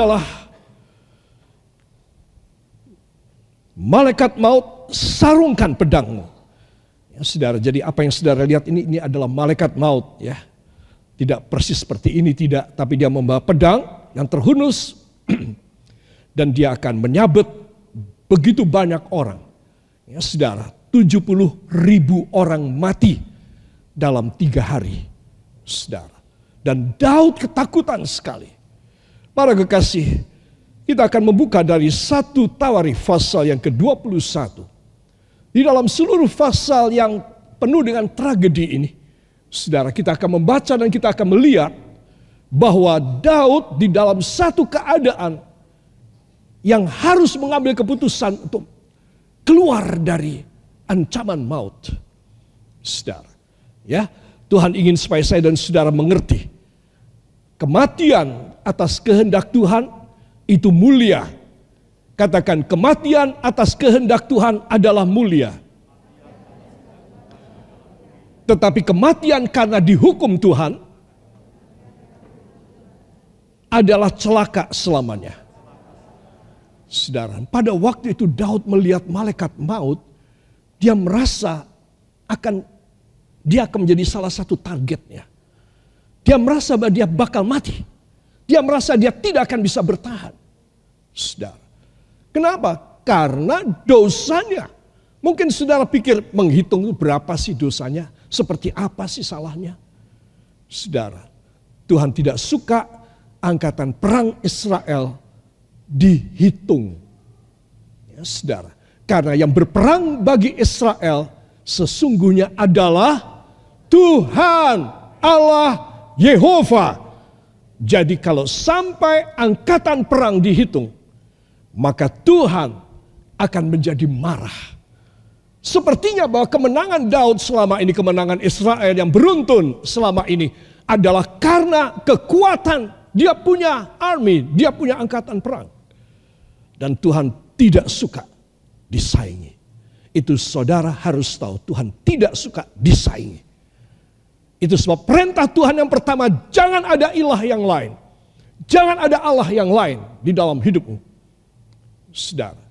adalah malaikat maut sarungkan pedangmu. Ya, saudara, jadi apa yang saudara lihat ini ini adalah malaikat maut ya. Tidak persis seperti ini tidak, tapi dia membawa pedang yang terhunus dan dia akan menyabet begitu banyak orang. Ya, saudara, 70 ribu orang mati dalam tiga hari. Saudara. Dan Daud ketakutan sekali. Para kekasih, kita akan membuka dari satu Tawari pasal yang ke-21. Di dalam seluruh pasal yang penuh dengan tragedi ini, Saudara, kita akan membaca dan kita akan melihat bahwa Daud di dalam satu keadaan yang harus mengambil keputusan untuk keluar dari ancaman maut. Saudara, ya, Tuhan ingin supaya saya dan saudara mengerti kematian atas kehendak Tuhan itu mulia. Katakan kematian atas kehendak Tuhan adalah mulia. Tetapi kematian karena dihukum Tuhan adalah celaka selamanya. Saudara, pada waktu itu Daud melihat malaikat maut, dia merasa akan dia akan menjadi salah satu targetnya. Dia merasa bahwa dia bakal mati. Dia merasa dia tidak akan bisa bertahan. Saudara. Kenapa? Karena dosanya. Mungkin saudara pikir menghitung berapa sih dosanya. Seperti apa sih salahnya? Saudara, Tuhan tidak suka angkatan perang Israel dihitung. Ya, saudara, karena yang berperang bagi Israel sesungguhnya adalah Tuhan Allah Yehova. Jadi kalau sampai angkatan perang dihitung, maka Tuhan akan menjadi marah Sepertinya bahwa kemenangan Daud selama ini, kemenangan Israel yang beruntun selama ini adalah karena kekuatan dia punya army, dia punya angkatan perang. Dan Tuhan tidak suka disaingi. Itu saudara harus tahu Tuhan tidak suka disaingi. Itu sebab perintah Tuhan yang pertama jangan ada ilah yang lain. Jangan ada Allah yang lain di dalam hidupmu. Saudara.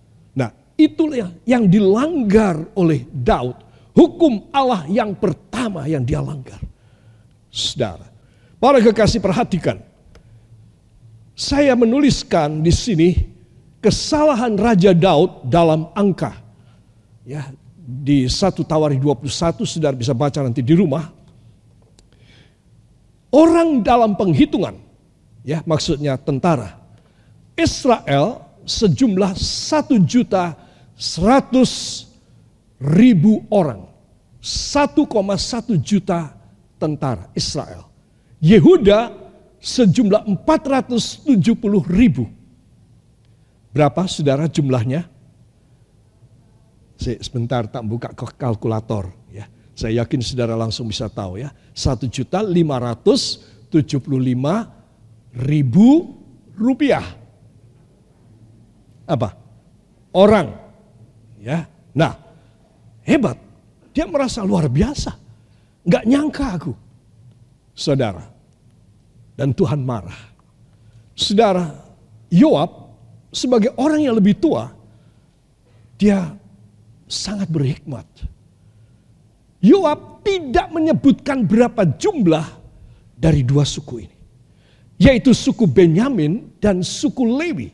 Itulah yang dilanggar oleh Daud. Hukum Allah yang pertama yang dia langgar. Saudara, para kekasih perhatikan. Saya menuliskan di sini kesalahan Raja Daud dalam angka. Ya, di satu Tawari 21 saudara bisa baca nanti di rumah. Orang dalam penghitungan, ya maksudnya tentara. Israel sejumlah satu juta 100 ribu orang. 1,1 juta tentara Israel. Yehuda sejumlah 470 ribu. Berapa saudara jumlahnya? Sebentar tak buka kalkulator. Saya yakin saudara langsung bisa tahu ya. 1 juta 575 ribu rupiah. Apa? Orang Ya, nah hebat. Dia merasa luar biasa. Gak nyangka aku, saudara. Dan Tuhan marah. Saudara, Yoab sebagai orang yang lebih tua, dia sangat berhikmat. Yoab tidak menyebutkan berapa jumlah dari dua suku ini. Yaitu suku Benyamin dan suku Lewi.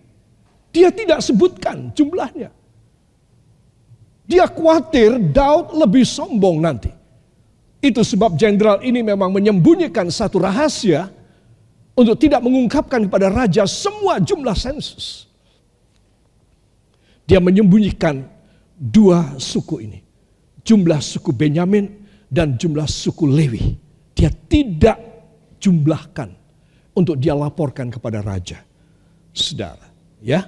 Dia tidak sebutkan jumlahnya. Dia khawatir Daud lebih sombong nanti. Itu sebab jenderal ini memang menyembunyikan satu rahasia untuk tidak mengungkapkan kepada raja semua jumlah sensus. Dia menyembunyikan dua suku ini. Jumlah suku Benyamin dan jumlah suku Lewi. Dia tidak jumlahkan untuk dia laporkan kepada raja. Saudara, ya.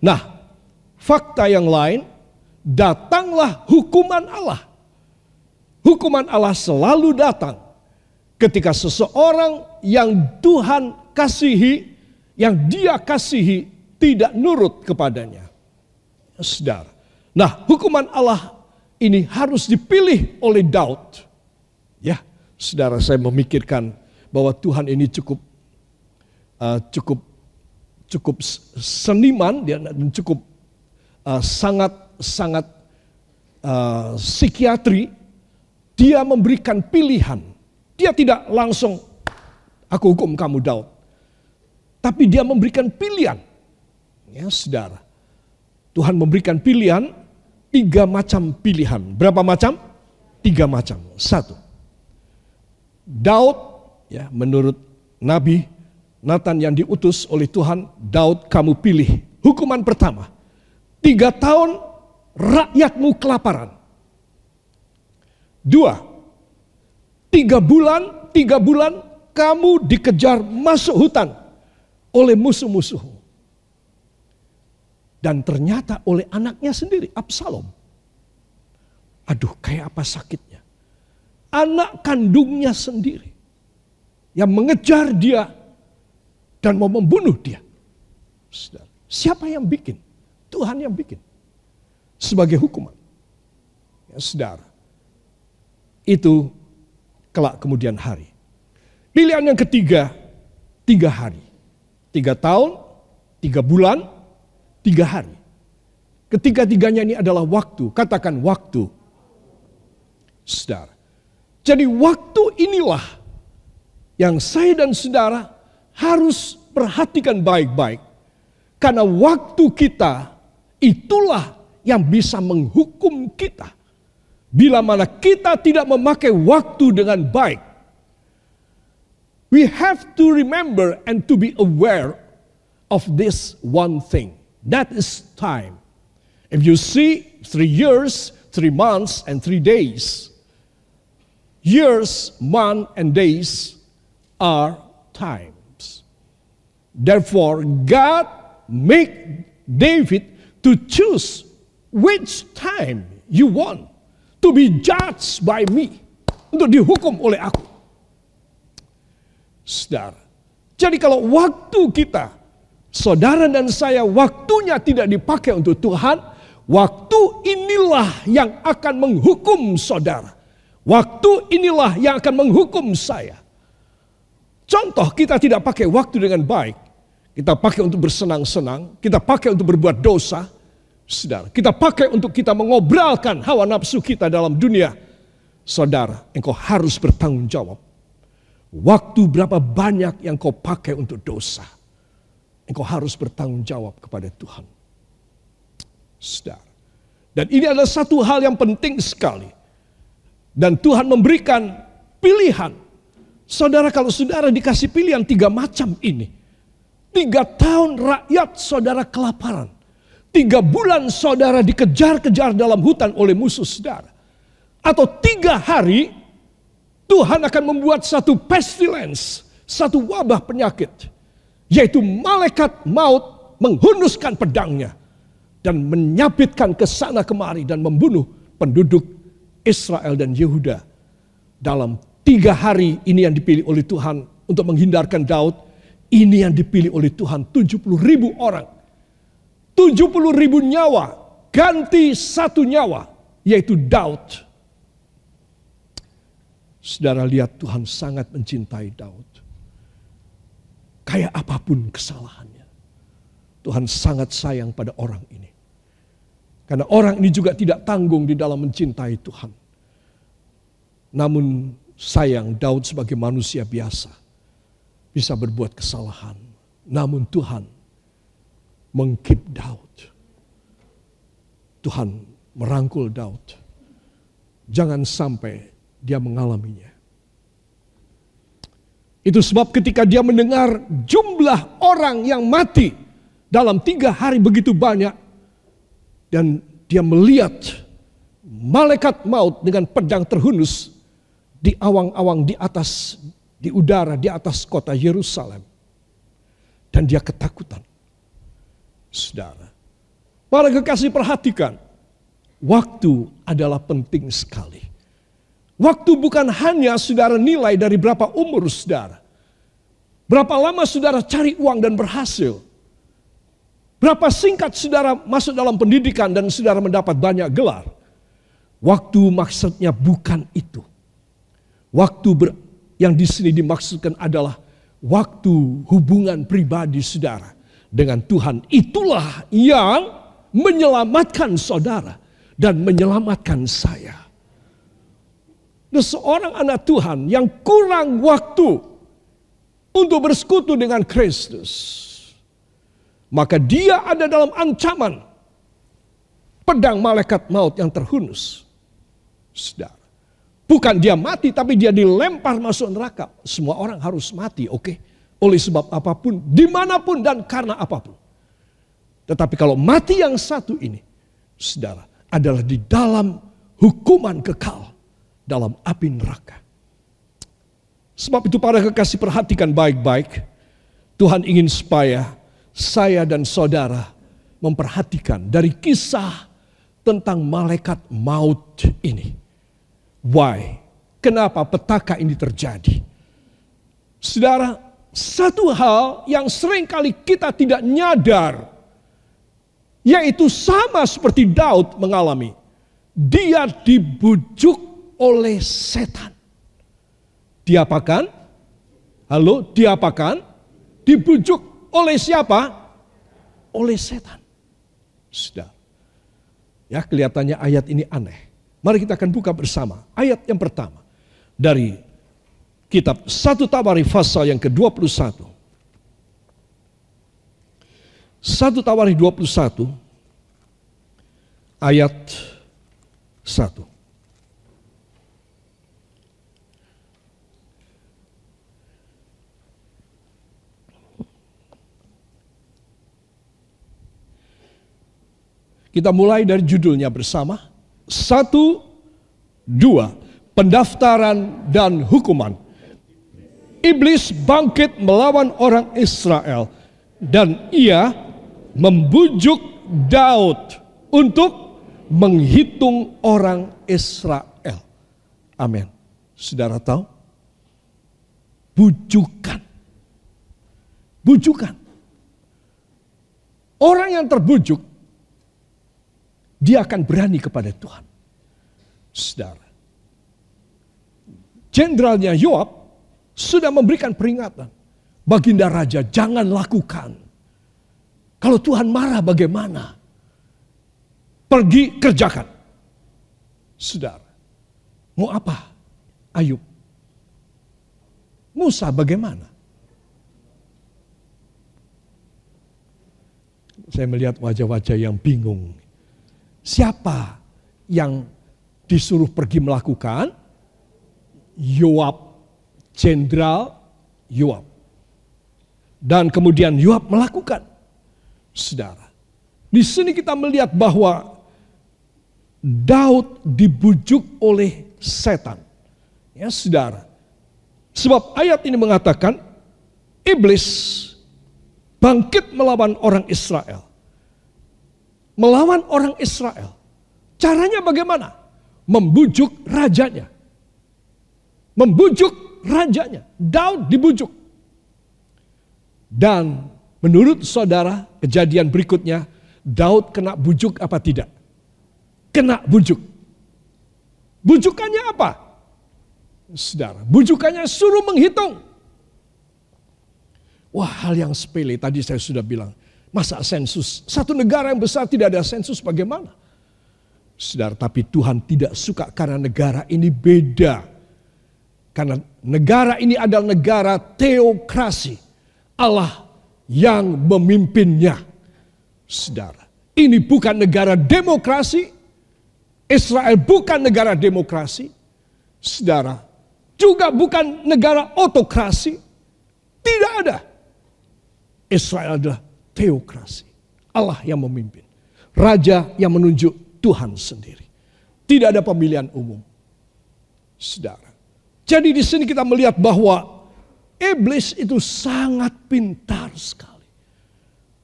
Nah, fakta yang lain datanglah hukuman Allah. Hukuman Allah selalu datang ketika seseorang yang Tuhan kasihi, yang dia kasihi tidak nurut kepadanya. Saudara. Nah, hukuman Allah ini harus dipilih oleh Daud. Ya, saudara saya memikirkan bahwa Tuhan ini cukup uh, cukup cukup seniman dan cukup uh, sangat sangat uh, psikiatri, dia memberikan pilihan. Dia tidak langsung aku hukum kamu Daud. Tapi dia memberikan pilihan. Ya, Saudara. Tuhan memberikan pilihan tiga macam pilihan. Berapa macam? Tiga macam. Satu. Daud ya menurut Nabi Nathan yang diutus oleh Tuhan, Daud kamu pilih. Hukuman pertama, tiga tahun rakyatmu kelaparan. Dua, tiga bulan, tiga bulan kamu dikejar masuk hutan oleh musuh-musuh. Dan ternyata oleh anaknya sendiri, Absalom. Aduh, kayak apa sakitnya. Anak kandungnya sendiri yang mengejar dia dan mau membunuh dia. Siapa yang bikin? Tuhan yang bikin. Sebagai hukuman. Ya, saudara. Itu kelak kemudian hari. Pilihan yang ketiga, tiga hari. Tiga tahun, tiga bulan, tiga hari. Ketiga-tiganya ini adalah waktu. Katakan waktu. Saudara. Jadi waktu inilah yang saya dan saudara harus perhatikan baik-baik. Karena waktu kita itulah yang bisa menghukum kita. Bila mana kita tidak memakai waktu dengan baik. We have to remember and to be aware of this one thing. That is time. If you see three years, three months, and three days, years, month, and days are time. Therefore, God make David to choose which time you want to be judged by me. Untuk dihukum oleh aku. Saudara. Jadi kalau waktu kita, saudara dan saya waktunya tidak dipakai untuk Tuhan, waktu inilah yang akan menghukum saudara. Waktu inilah yang akan menghukum saya. Contoh kita tidak pakai waktu dengan baik. Kita pakai untuk bersenang-senang, kita pakai untuk berbuat dosa. Saudara, kita pakai untuk kita mengobralkan hawa nafsu kita dalam dunia. Saudara, engkau harus bertanggung jawab. Waktu berapa banyak yang kau pakai untuk dosa. Engkau harus bertanggung jawab kepada Tuhan. Saudara. Dan ini adalah satu hal yang penting sekali. Dan Tuhan memberikan pilihan. Saudara kalau saudara dikasih pilihan tiga macam ini. Tiga tahun rakyat saudara kelaparan. Tiga bulan saudara dikejar-kejar dalam hutan oleh musuh saudara. Atau tiga hari Tuhan akan membuat satu pestilence, satu wabah penyakit. Yaitu malaikat maut menghunuskan pedangnya. Dan menyabitkan ke sana kemari dan membunuh penduduk Israel dan Yehuda. Dalam tiga hari ini yang dipilih oleh Tuhan untuk menghindarkan Daud ini yang dipilih oleh Tuhan 70 ribu orang. 70 ribu nyawa ganti satu nyawa yaitu Daud. Saudara lihat Tuhan sangat mencintai Daud. Kayak apa pun kesalahannya. Tuhan sangat sayang pada orang ini. Karena orang ini juga tidak tanggung di dalam mencintai Tuhan. Namun sayang Daud sebagai manusia biasa bisa berbuat kesalahan. Namun Tuhan mengkip Daud. Tuhan merangkul Daud. Jangan sampai dia mengalaminya. Itu sebab ketika dia mendengar jumlah orang yang mati dalam tiga hari begitu banyak. Dan dia melihat malaikat maut dengan pedang terhunus di awang-awang di atas di udara di atas kota Yerusalem. Dan dia ketakutan. Saudara. Para kekasih perhatikan. Waktu adalah penting sekali. Waktu bukan hanya saudara nilai dari berapa umur saudara. Berapa lama saudara cari uang dan berhasil. Berapa singkat saudara masuk dalam pendidikan dan saudara mendapat banyak gelar. Waktu maksudnya bukan itu. Waktu ber, yang di sini dimaksudkan adalah waktu hubungan pribadi saudara dengan Tuhan itulah yang menyelamatkan saudara dan menyelamatkan saya. Dan seorang anak Tuhan yang kurang waktu untuk bersekutu dengan Kristus, maka dia ada dalam ancaman pedang malaikat maut yang terhunus. Saudara. Bukan dia mati, tapi dia dilempar masuk neraka. Semua orang harus mati, oke? Okay? Oleh sebab apa pun, di mana pun dan karena apa pun. Tetapi kalau mati yang satu ini, saudara, adalah di dalam hukuman kekal dalam api neraka. Sebab itu para kekasih perhatikan baik-baik. Tuhan ingin supaya saya dan saudara memperhatikan dari kisah tentang malaikat maut ini Why? Kenapa petaka ini terjadi? Saudara, satu hal yang sering kali kita tidak nyadar, yaitu sama seperti Daud mengalami. Dia dibujuk oleh setan. Diapakan? Halo, diapakan? Dibujuk oleh siapa? Oleh setan. Sudah. Ya kelihatannya ayat ini aneh. Mari kita akan buka bersama ayat yang pertama dari kitab 1 Tawari pasal yang ke-21. 1 Tawari 21 ayat 1. Kita mulai dari judulnya bersama. Satu, dua, pendaftaran dan hukuman. Iblis bangkit melawan orang Israel dan ia membujuk Daud untuk menghitung orang Israel. Amin. Saudara tahu? Bujukan. Bujukan. Orang yang terbujuk dia akan berani kepada Tuhan. Saudara. Jenderalnya Yoab sudah memberikan peringatan. Baginda Raja jangan lakukan. Kalau Tuhan marah bagaimana? Pergi kerjakan. Saudara. Mau apa? Ayub. Musa bagaimana? Saya melihat wajah-wajah yang bingung. Siapa yang disuruh pergi melakukan? Yoab, Jenderal Yoab. Dan kemudian Yoab melakukan. Saudara, di sini kita melihat bahwa Daud dibujuk oleh setan. Ya, saudara. Sebab ayat ini mengatakan iblis bangkit melawan orang Israel melawan orang Israel. Caranya bagaimana? Membujuk rajanya. Membujuk rajanya. Daud dibujuk. Dan menurut saudara kejadian berikutnya Daud kena bujuk apa tidak? Kena bujuk. Bujukannya apa? Saudara, bujukannya suruh menghitung. Wah hal yang sepele tadi saya sudah bilang Masa sensus? Satu negara yang besar tidak ada sensus bagaimana? Saudara, tapi Tuhan tidak suka karena negara ini beda. Karena negara ini adalah negara teokrasi. Allah yang memimpinnya. Saudara, ini bukan negara demokrasi. Israel bukan negara demokrasi. Saudara, juga bukan negara otokrasi. Tidak ada. Israel adalah teokrasi. Allah yang memimpin. Raja yang menunjuk Tuhan sendiri. Tidak ada pemilihan umum. Saudara. Jadi di sini kita melihat bahwa iblis itu sangat pintar sekali.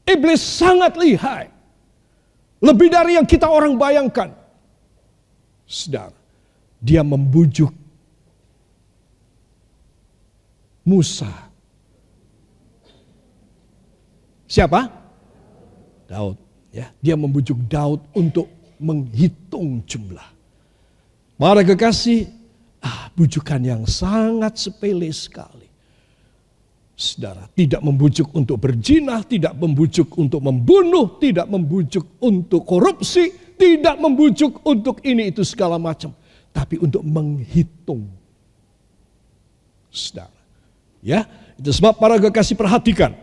Iblis sangat lihai. Lebih dari yang kita orang bayangkan. Saudara, dia membujuk Musa Siapa? Daud. Ya, dia membujuk Daud untuk menghitung jumlah. Para kekasih, ah, bujukan yang sangat sepele sekali. Saudara, tidak membujuk untuk berjinah, tidak membujuk untuk membunuh, tidak membujuk untuk korupsi, tidak membujuk untuk ini itu segala macam, tapi untuk menghitung. Saudara. Ya, itu sebab para kekasih perhatikan,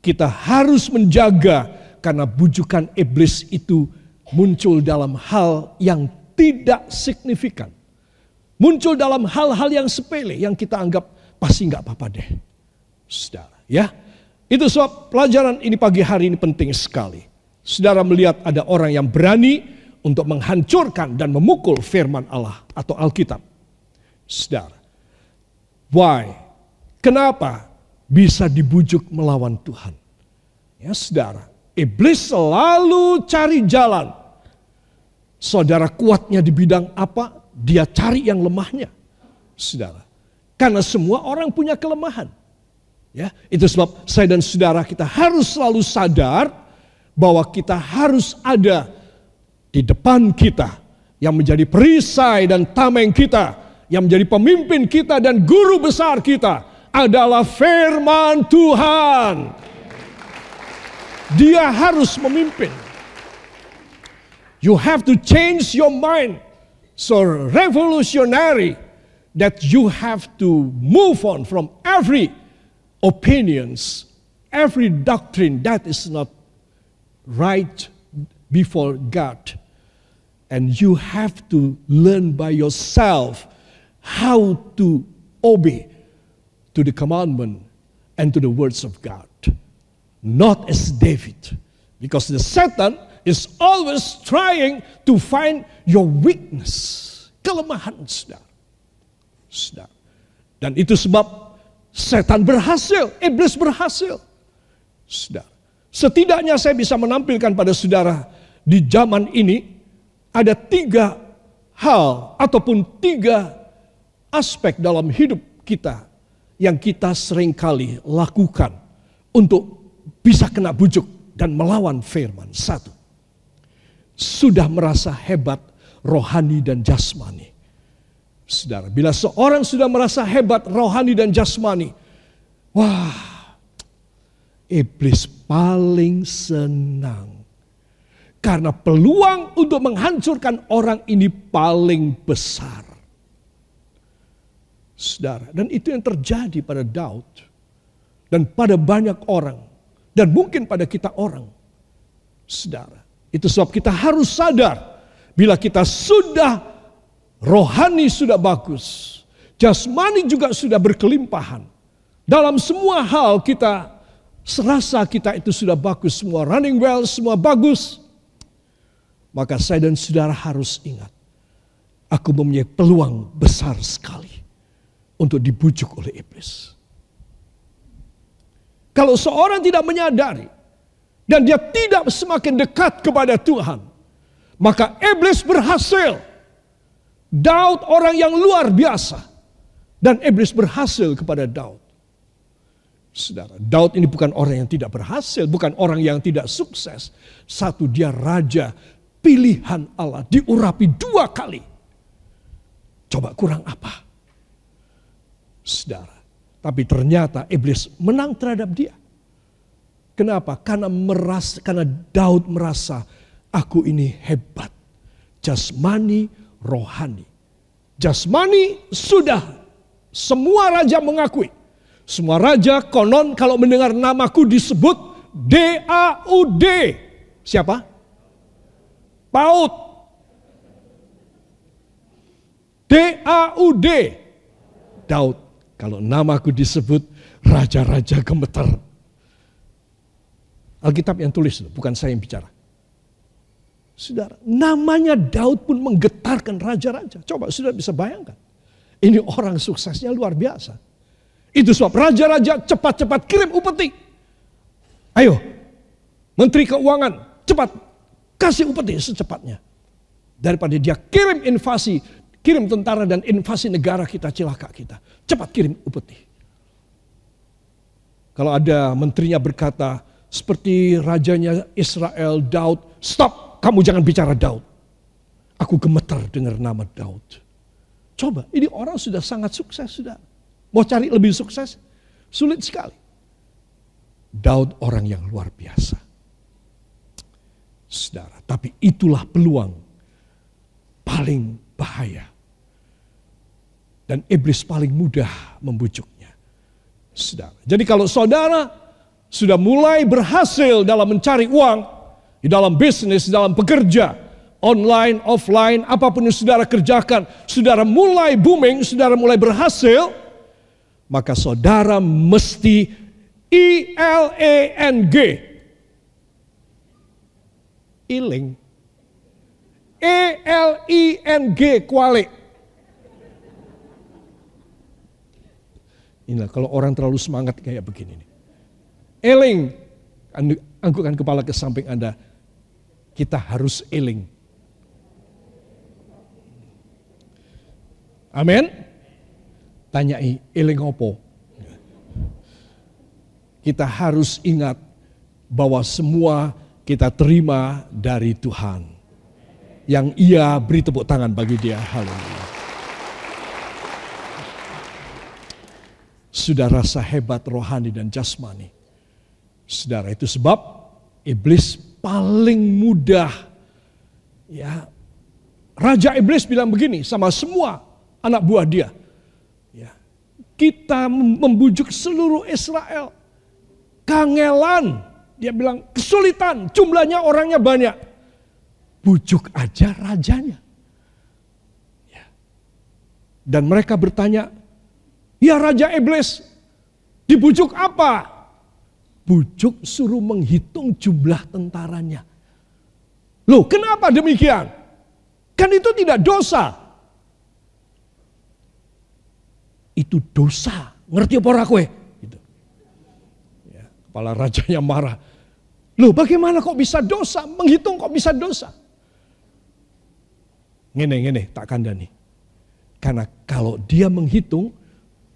kita harus menjaga karena bujukan iblis itu muncul dalam hal yang tidak signifikan. Muncul dalam hal-hal yang sepele yang kita anggap pasti nggak apa-apa deh saudara. Ya, itu sebab pelajaran ini pagi hari ini penting sekali. Saudara melihat ada orang yang berani untuk menghancurkan dan memukul firman Allah atau Alkitab. Saudara, why? Kenapa bisa dibujuk melawan Tuhan? Ya saudara, iblis selalu cari jalan. Saudara kuatnya di bidang apa? Dia cari yang lemahnya. Saudara, karena semua orang punya kelemahan. Ya, itu sebab saya dan saudara kita harus selalu sadar bahwa kita harus ada di depan kita yang menjadi perisai dan tameng kita, yang menjadi pemimpin kita dan guru besar kita adalah firman Tuhan. Dia harus memimpin. You have to change your mind so revolutionary that you have to move on from every opinions, every doctrine that is not right before God. And you have to learn by yourself how to obey to the commandment and to the words of God. Not as David. Because the Satan is always trying to find your weakness. Kelemahan saudara. Saudara. Dan itu sebab Setan berhasil, iblis berhasil. Saudara, setidaknya saya bisa menampilkan pada saudara di zaman ini ada tiga hal ataupun tiga aspek dalam hidup kita yang kita sering kali lakukan untuk bisa kena bujuk dan melawan firman. Satu, sudah merasa hebat rohani dan jasmani. Saudara, bila seorang sudah merasa hebat rohani dan jasmani, wah, iblis paling senang. Karena peluang untuk menghancurkan orang ini paling besar. Saudara, dan itu yang terjadi pada Daud. Dan pada banyak orang. Dan mungkin pada kita orang. Saudara, itu sebab kita harus sadar. Bila kita sudah Rohani sudah bagus. Jasmani juga sudah berkelimpahan. Dalam semua hal kita serasa kita itu sudah bagus. Semua running well, semua bagus. Maka saya dan saudara harus ingat. Aku mempunyai peluang besar sekali untuk dibujuk oleh iblis. Kalau seorang tidak menyadari dan dia tidak semakin dekat kepada Tuhan, maka iblis berhasil Daud orang yang luar biasa. Dan iblis berhasil kepada Daud. Saudara, Daud ini bukan orang yang tidak berhasil, bukan orang yang tidak sukses. Satu, dia raja pilihan Allah, diurapi dua kali. Coba kurang apa? Saudara, tapi ternyata iblis menang terhadap dia. Kenapa? Karena merasa, karena Daud merasa aku ini hebat. Jasmani, rohani. Jasmani sudah semua raja mengakui. Semua raja konon kalau mendengar namaku disebut D-A-U-D. Siapa? Paut. D-A-U-D. Daud. Kalau namaku disebut raja-raja gemeter. Alkitab yang tulis, bukan saya yang bicara. Saudara, namanya Daud pun menggetarkan raja-raja. Coba sudah bisa bayangkan. Ini orang suksesnya luar biasa. Itu sebab raja-raja cepat-cepat kirim upeti. Ayo, Menteri Keuangan, cepat kasih upeti secepatnya. Daripada dia kirim invasi, kirim tentara dan invasi negara kita, celaka kita. Cepat kirim upeti. Kalau ada menterinya berkata, seperti rajanya Israel, Daud, stop, kamu jangan bicara Daud. Aku gemeter dengar nama Daud. Coba, ini orang sudah sangat sukses sudah. Mau cari lebih sukses? Sulit sekali. Daud orang yang luar biasa. Saudara, tapi itulah peluang paling bahaya. Dan iblis paling mudah membujuknya. Saudara. Jadi kalau saudara sudah mulai berhasil dalam mencari uang, di dalam bisnis, di dalam bekerja, online, offline, apa pun yang saudara kerjakan, saudara mulai booming, saudara mulai berhasil, maka saudara mesti I L E N G. Iling. E L I N G kuali. Inilah kalau orang terlalu semangat kayak begini. Eling, anggukkan kepala ke samping Anda. Kita harus eling. Amin. Tanyai, eling opo? kita harus ingat bahwa semua kita terima dari Tuhan. Yang ia beri tepuk tangan bagi dia. Haleluya. Sudah rasa hebat rohani dan jasmani. Saudara itu sebab iblis paling mudah ya Raja iblis bilang begini sama semua anak buah dia. Ya, kita membujuk seluruh Israel kangelan. Dia bilang kesulitan, jumlahnya orangnya banyak. Bujuk aja rajanya. Ya. Dan mereka bertanya, ya Raja Iblis, dibujuk apa? Bujuk suruh menghitung jumlah tentaranya. Loh kenapa demikian? Kan itu tidak dosa. Itu dosa. Ngerti apa orang kue? Kepala rajanya marah. Loh bagaimana kok bisa dosa? Menghitung kok bisa dosa? Ngene, ngene, tak kandani. Karena kalau dia menghitung,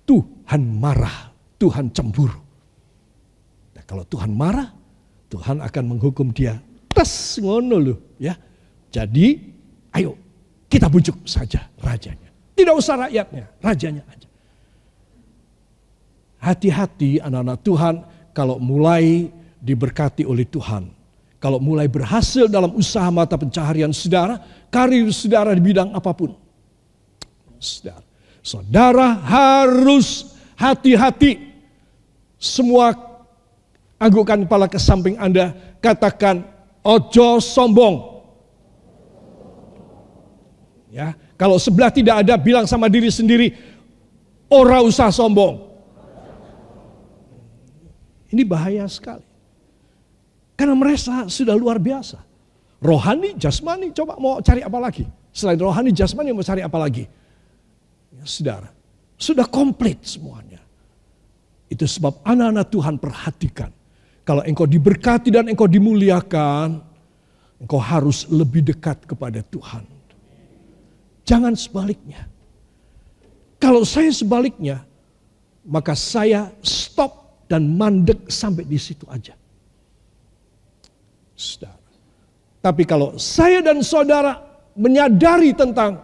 Tuhan marah, Tuhan cemburu. Nah, kalau Tuhan marah, Tuhan akan menghukum dia. Tes ngono loh ya. Jadi ayo kita bujuk saja rajanya. Tidak usah rakyatnya, rajanya aja. Hati-hati anak-anak Tuhan, kalau mulai diberkati oleh Tuhan, kalau mulai berhasil dalam usaha mata pencaharian saudara, karir saudara di bidang apa pun. Saudara, saudara harus hati-hati. Semua anggukkan kepala ke samping Anda, katakan ojo sombong. Ya, kalau sebelah tidak ada bilang sama diri sendiri, ora usah sombong. Ini bahaya sekali. Karena mereka sudah luar biasa. Rohani, jasmani, coba mau cari apa lagi? Selain rohani, jasmani mau cari apa lagi? Saudara, sudah komplit semuanya. Itu sebab anak-anak Tuhan perhatikan. Kalau engkau diberkati dan engkau dimuliakan, engkau harus lebih dekat kepada Tuhan. Jangan sebaliknya. Kalau saya sebaliknya, maka saya stop dan mandek sampai di situ aja. Saudara. Tapi kalau saya dan saudara menyadari tentang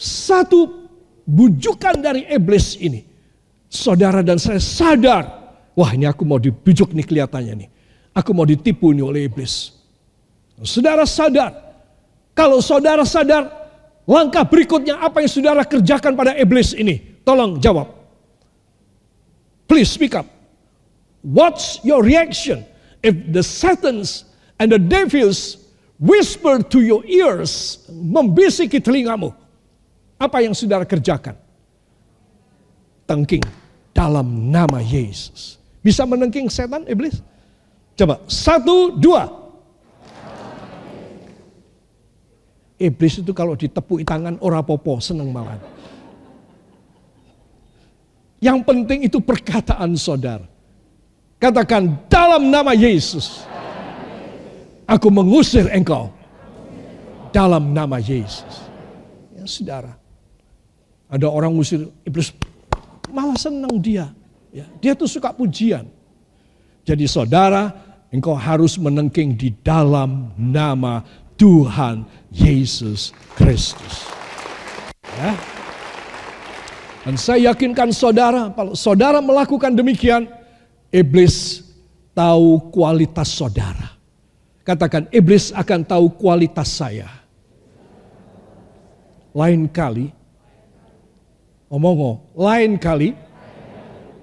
satu bujukan dari iblis ini, saudara dan saya sadar, wah ini aku mau dibujuk nih kelihatannya nih. Aku mau ditipu nih oleh iblis. Saudara sadar, kalau saudara sadar, langkah berikutnya apa yang saudara kerjakan pada iblis ini? Tolong jawab. Please speak up. What's your reaction if the Satans and the devils whisper to your ears, membisiki telingamu? Apa yang saudara kerjakan? Tengking dalam nama Yesus. Bisa menengking setan, iblis? Coba, satu, dua. Iblis itu kalau ditepuk tangan ora popo, seneng malah. Yang penting itu perkataan saudara. Katakan dalam nama Yesus. Aku mengusir engkau. Dalam nama Yesus. Ya saudara. Ada orang ngusir iblis. Malah senang dia. Ya, dia tuh suka pujian. Jadi saudara, engkau harus menengking di dalam nama Tuhan Yesus Kristus. Ya. Dan saya yakinkan saudara, kalau saudara melakukan demikian, iblis tahu kualitas saudara. Katakan, iblis akan tahu kualitas saya. Lain kali, omong lain kali,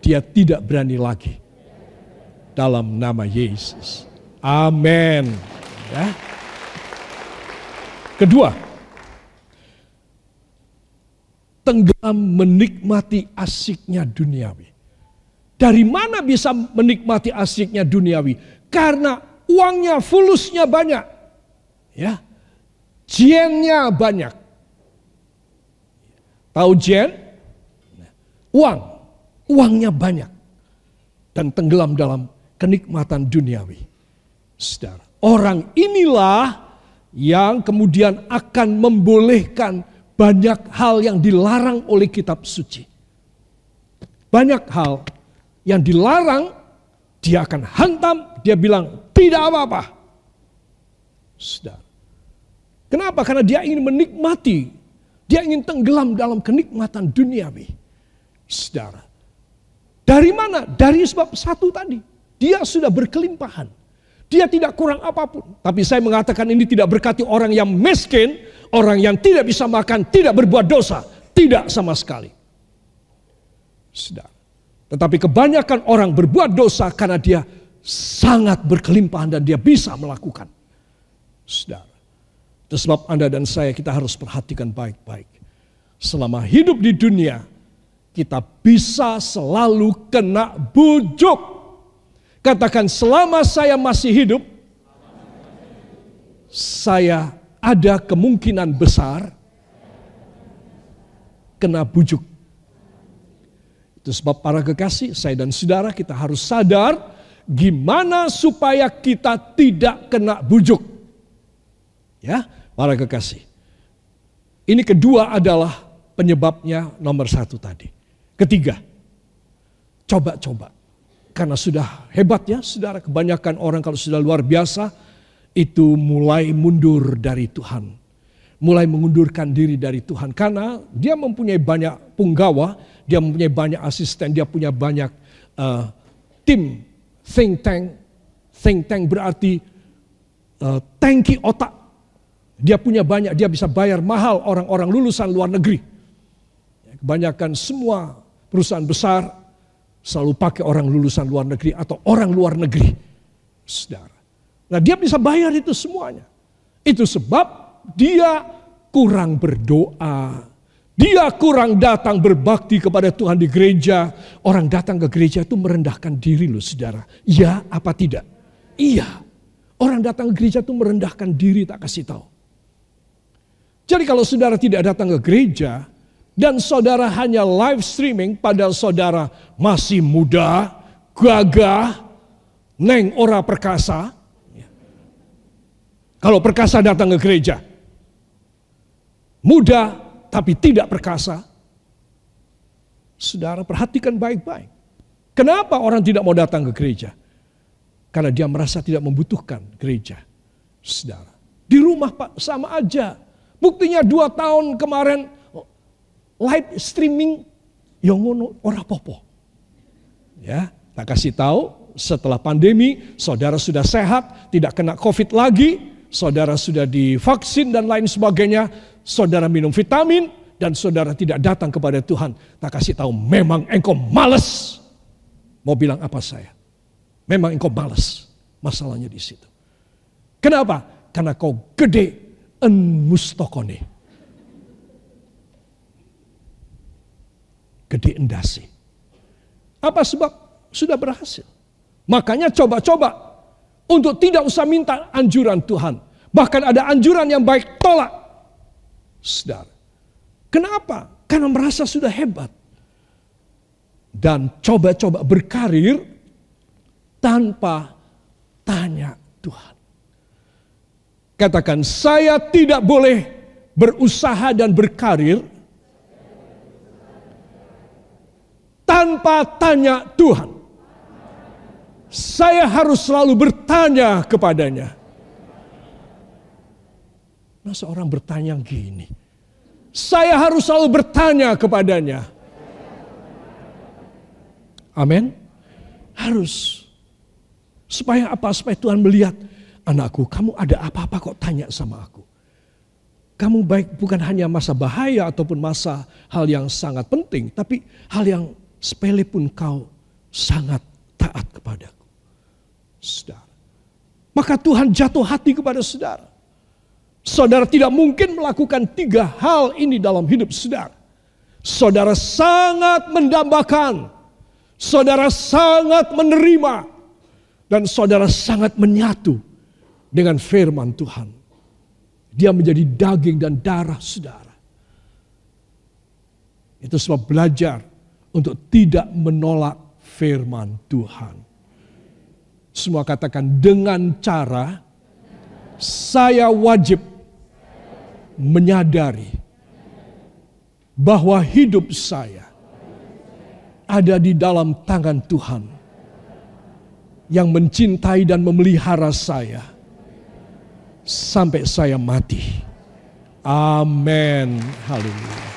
dia tidak berani lagi. Dalam nama Yesus. Amin. Ya. Kedua, tenggelam menikmati asiknya duniawi. Dari mana bisa menikmati asiknya duniawi? Karena uangnya, fulusnya banyak. Ya. Jennya banyak. Tahu jen? Uang. Uangnya banyak. Dan tenggelam dalam kenikmatan duniawi. Saudara, orang inilah yang kemudian akan membolehkan banyak hal yang dilarang oleh kitab suci. Banyak hal yang dilarang, dia akan hantam, dia bilang tidak apa-apa. Sudah. Kenapa? Karena dia ingin menikmati, dia ingin tenggelam dalam kenikmatan duniawi. Saudara. Dari mana? Dari sebab satu tadi. Dia sudah berkelimpahan. Dia tidak kurang apa pun. Tapi saya mengatakan ini tidak berkati orang yang miskin, orang yang tidak bisa makan, tidak berbuat dosa. Tidak sama sekali. Sudah. Tetapi kebanyakan orang berbuat dosa karena dia sangat berkelimpahan dan dia bisa melakukan. Sudah. Itu sebab Anda dan saya kita harus perhatikan baik-baik. Selama hidup di dunia, kita bisa selalu kena bujuk Katakan selama saya masih hidup, saya ada kemungkinan besar kena bujuk. Itu sebab para kekasih, saya dan saudara kita harus sadar gimana supaya kita tidak kena bujuk. Ya, para kekasih. Ini kedua adalah penyebabnya nomor satu tadi. Ketiga, coba-coba. Karena sudah hebat ya saudara, kebanyakan orang kalau sudah luar biasa itu mulai mundur dari Tuhan. Mulai mengundurkan diri dari Tuhan. Karena dia mempunyai banyak punggawa, dia mempunyai banyak asisten, dia punya banyak uh, tim think tank. Think tank berarti uh, tanki otak. Dia punya banyak, dia bisa bayar mahal orang-orang lulusan luar negeri. Kebanyakan semua perusahaan besar selalu pakai orang lulusan luar negeri atau orang luar negeri. Saudara. Nah dia bisa bayar itu semuanya. Itu sebab dia kurang berdoa. Dia kurang datang berbakti kepada Tuhan di gereja. Orang datang ke gereja itu merendahkan diri loh saudara. Iya apa tidak? Iya. Orang datang ke gereja itu merendahkan diri tak kasih tahu. Jadi kalau saudara tidak datang ke gereja, dan saudara hanya live streaming padahal saudara masih muda, gagah, neng ora perkasa. Kalau perkasa datang ke gereja, muda tapi tidak perkasa. Saudara perhatikan baik-baik. Kenapa orang tidak mau datang ke gereja? Karena dia merasa tidak membutuhkan gereja. Saudara, di rumah Pak sama aja. Buktinya dua tahun kemarin live streaming yang ngono ora popo. Ya, tak kasih tahu setelah pandemi saudara sudah sehat, tidak kena Covid lagi, saudara sudah divaksin dan lain sebagainya, saudara minum vitamin dan saudara tidak datang kepada Tuhan. Tak kasih tahu memang engkau males. Mau bilang apa saya? Memang engkau males. Masalahnya di situ. Kenapa? Karena kau gede en mustokone gede endasi. Apa sebab? Sudah berhasil. Makanya coba-coba untuk tidak usah minta anjuran Tuhan. Bahkan ada anjuran yang baik tolak. Saudara. Kenapa? Karena merasa sudah hebat. Dan coba-coba berkarir tanpa tanya Tuhan. Katakan, saya tidak boleh berusaha dan berkarir tanpa tanya Tuhan. Saya harus selalu bertanya kepadanya. Masa orang bertanya gini? Saya harus selalu bertanya kepadanya. Amin. Harus. Supaya apa? Supaya Tuhan melihat, anakku kamu ada apa-apa kok tanya sama aku. Kamu baik bukan hanya masa bahaya ataupun masa hal yang sangat penting, tapi hal yang sepele pun kau sangat taat kepadaku. Saudara. Maka Tuhan jatuh hati kepada saudara. Saudara tidak mungkin melakukan tiga hal ini dalam hidup saudara. Saudara sangat mendambakan, saudara sangat menerima, dan saudara sangat menyatu dengan firman Tuhan. Dia menjadi daging dan darah saudara. Itu sebab belajar untuk tidak menolak firman Tuhan. Semua katakan dengan cara saya wajib menyadari bahwa hidup saya ada di dalam tangan Tuhan yang mencintai dan memelihara saya sampai saya mati. Amin. Haleluya.